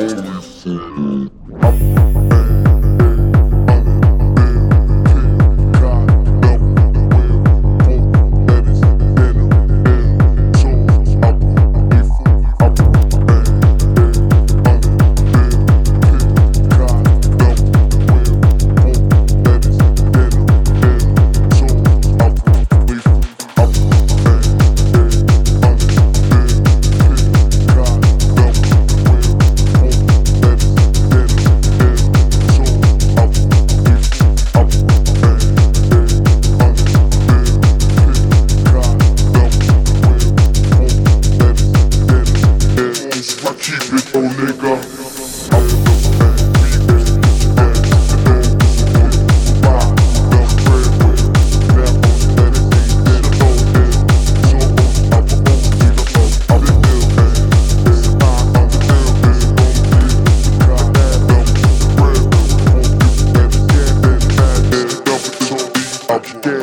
Holy Up there.